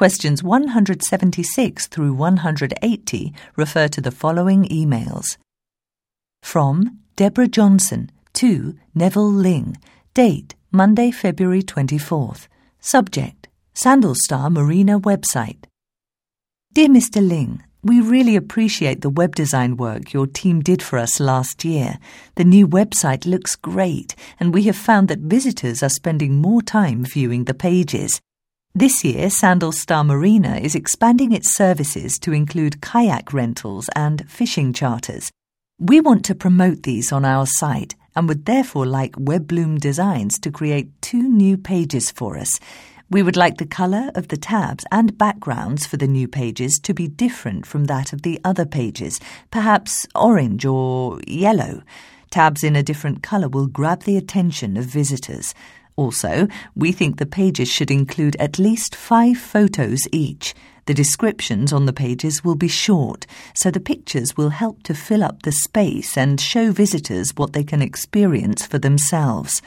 Questions 176 through 180 refer to the following emails. From Deborah Johnson to Neville Ling. Date Monday, February 24th. Subject Sandalstar Marina website. Dear Mr. Ling, we really appreciate the web design work your team did for us last year. The new website looks great, and we have found that visitors are spending more time viewing the pages. This year, Sandalstar Marina is expanding its services to include kayak rentals and fishing charters. We want to promote these on our site and would therefore like Webbloom Designs to create two new pages for us. We would like the colour of the tabs and backgrounds for the new pages to be different from that of the other pages, perhaps orange or yellow. Tabs in a different colour will grab the attention of visitors. Also, we think the pages should include at least five photos each. The descriptions on the pages will be short, so the pictures will help to fill up the space and show visitors what they can experience for themselves.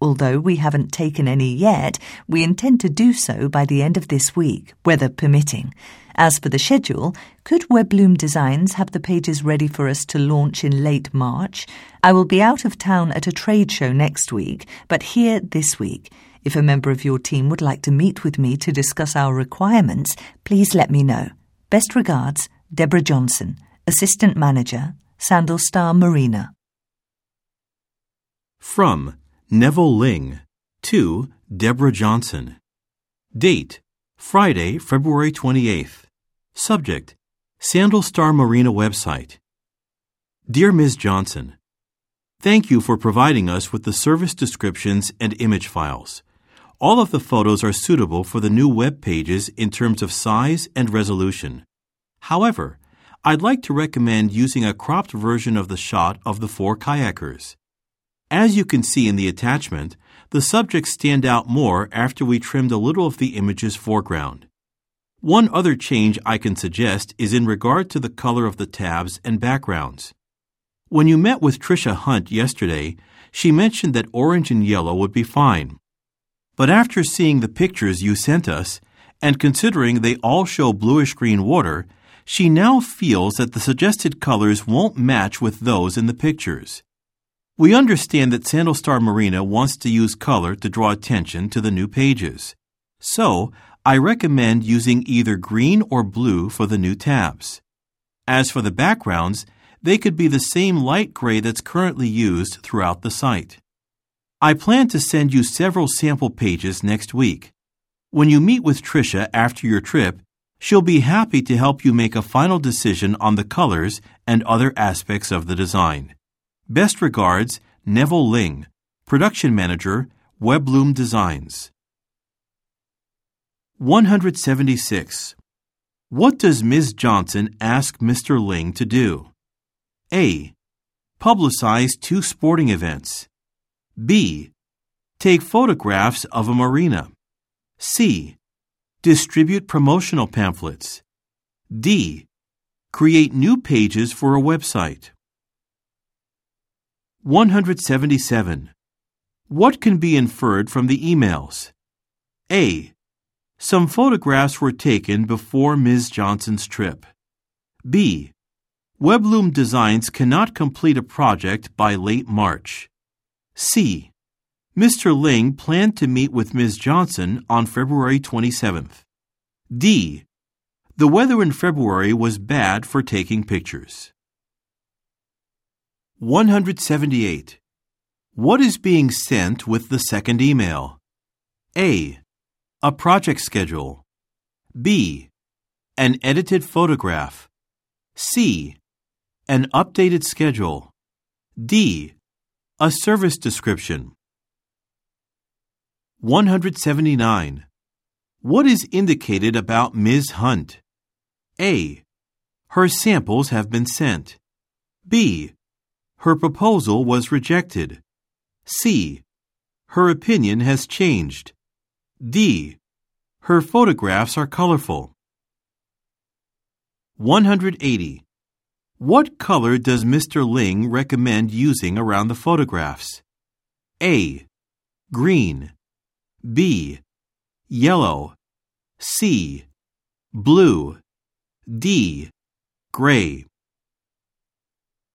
Although we haven't taken any yet, we intend to do so by the end of this week, weather permitting. As for the schedule, could Webbloom Designs have the pages ready for us to launch in late March? I will be out of town at a trade show next week, but here this week. If a member of your team would like to meet with me to discuss our requirements, please let me know. Best regards, Deborah Johnson, Assistant Manager, Sandalstar Marina. From Neville Ling to Deborah Johnson. Date Friday, February 28th. Subject Sandalstar Marina website. Dear Ms. Johnson, Thank you for providing us with the service descriptions and image files. All of the photos are suitable for the new web pages in terms of size and resolution. However, I'd like to recommend using a cropped version of the shot of the four kayakers. As you can see in the attachment, the subjects stand out more after we trimmed a little of the image's foreground. One other change I can suggest is in regard to the color of the tabs and backgrounds. When you met with Trisha Hunt yesterday, she mentioned that orange and yellow would be fine. But after seeing the pictures you sent us, and considering they all show bluish green water, she now feels that the suggested colors won't match with those in the pictures. We understand that Sandalstar Marina wants to use color to draw attention to the new pages. So, I recommend using either green or blue for the new tabs. As for the backgrounds, they could be the same light gray that's currently used throughout the site. I plan to send you several sample pages next week. When you meet with Trisha after your trip, she'll be happy to help you make a final decision on the colors and other aspects of the design. Best regards, Neville Ling, Production Manager, Webloom Designs. 176. What does Ms. Johnson ask Mr. Ling to do? A. Publicize two sporting events. B. Take photographs of a marina. C. Distribute promotional pamphlets. D. Create new pages for a website. 177. What can be inferred from the emails? A. Some photographs were taken before Ms. Johnson's trip. B. Webloom Designs cannot complete a project by late March. C. Mr. Ling planned to meet with Ms. Johnson on February 27th. D. The weather in February was bad for taking pictures. 178. What is being sent with the second email? A. A project schedule. B. An edited photograph. C. An updated schedule. D. A service description. 179. What is indicated about Ms. Hunt? A. Her samples have been sent. B. Her proposal was rejected. C. Her opinion has changed. D. Her photographs are colorful. 180. What color does Mr. Ling recommend using around the photographs? A. Green. B. Yellow. C. Blue. D. Gray.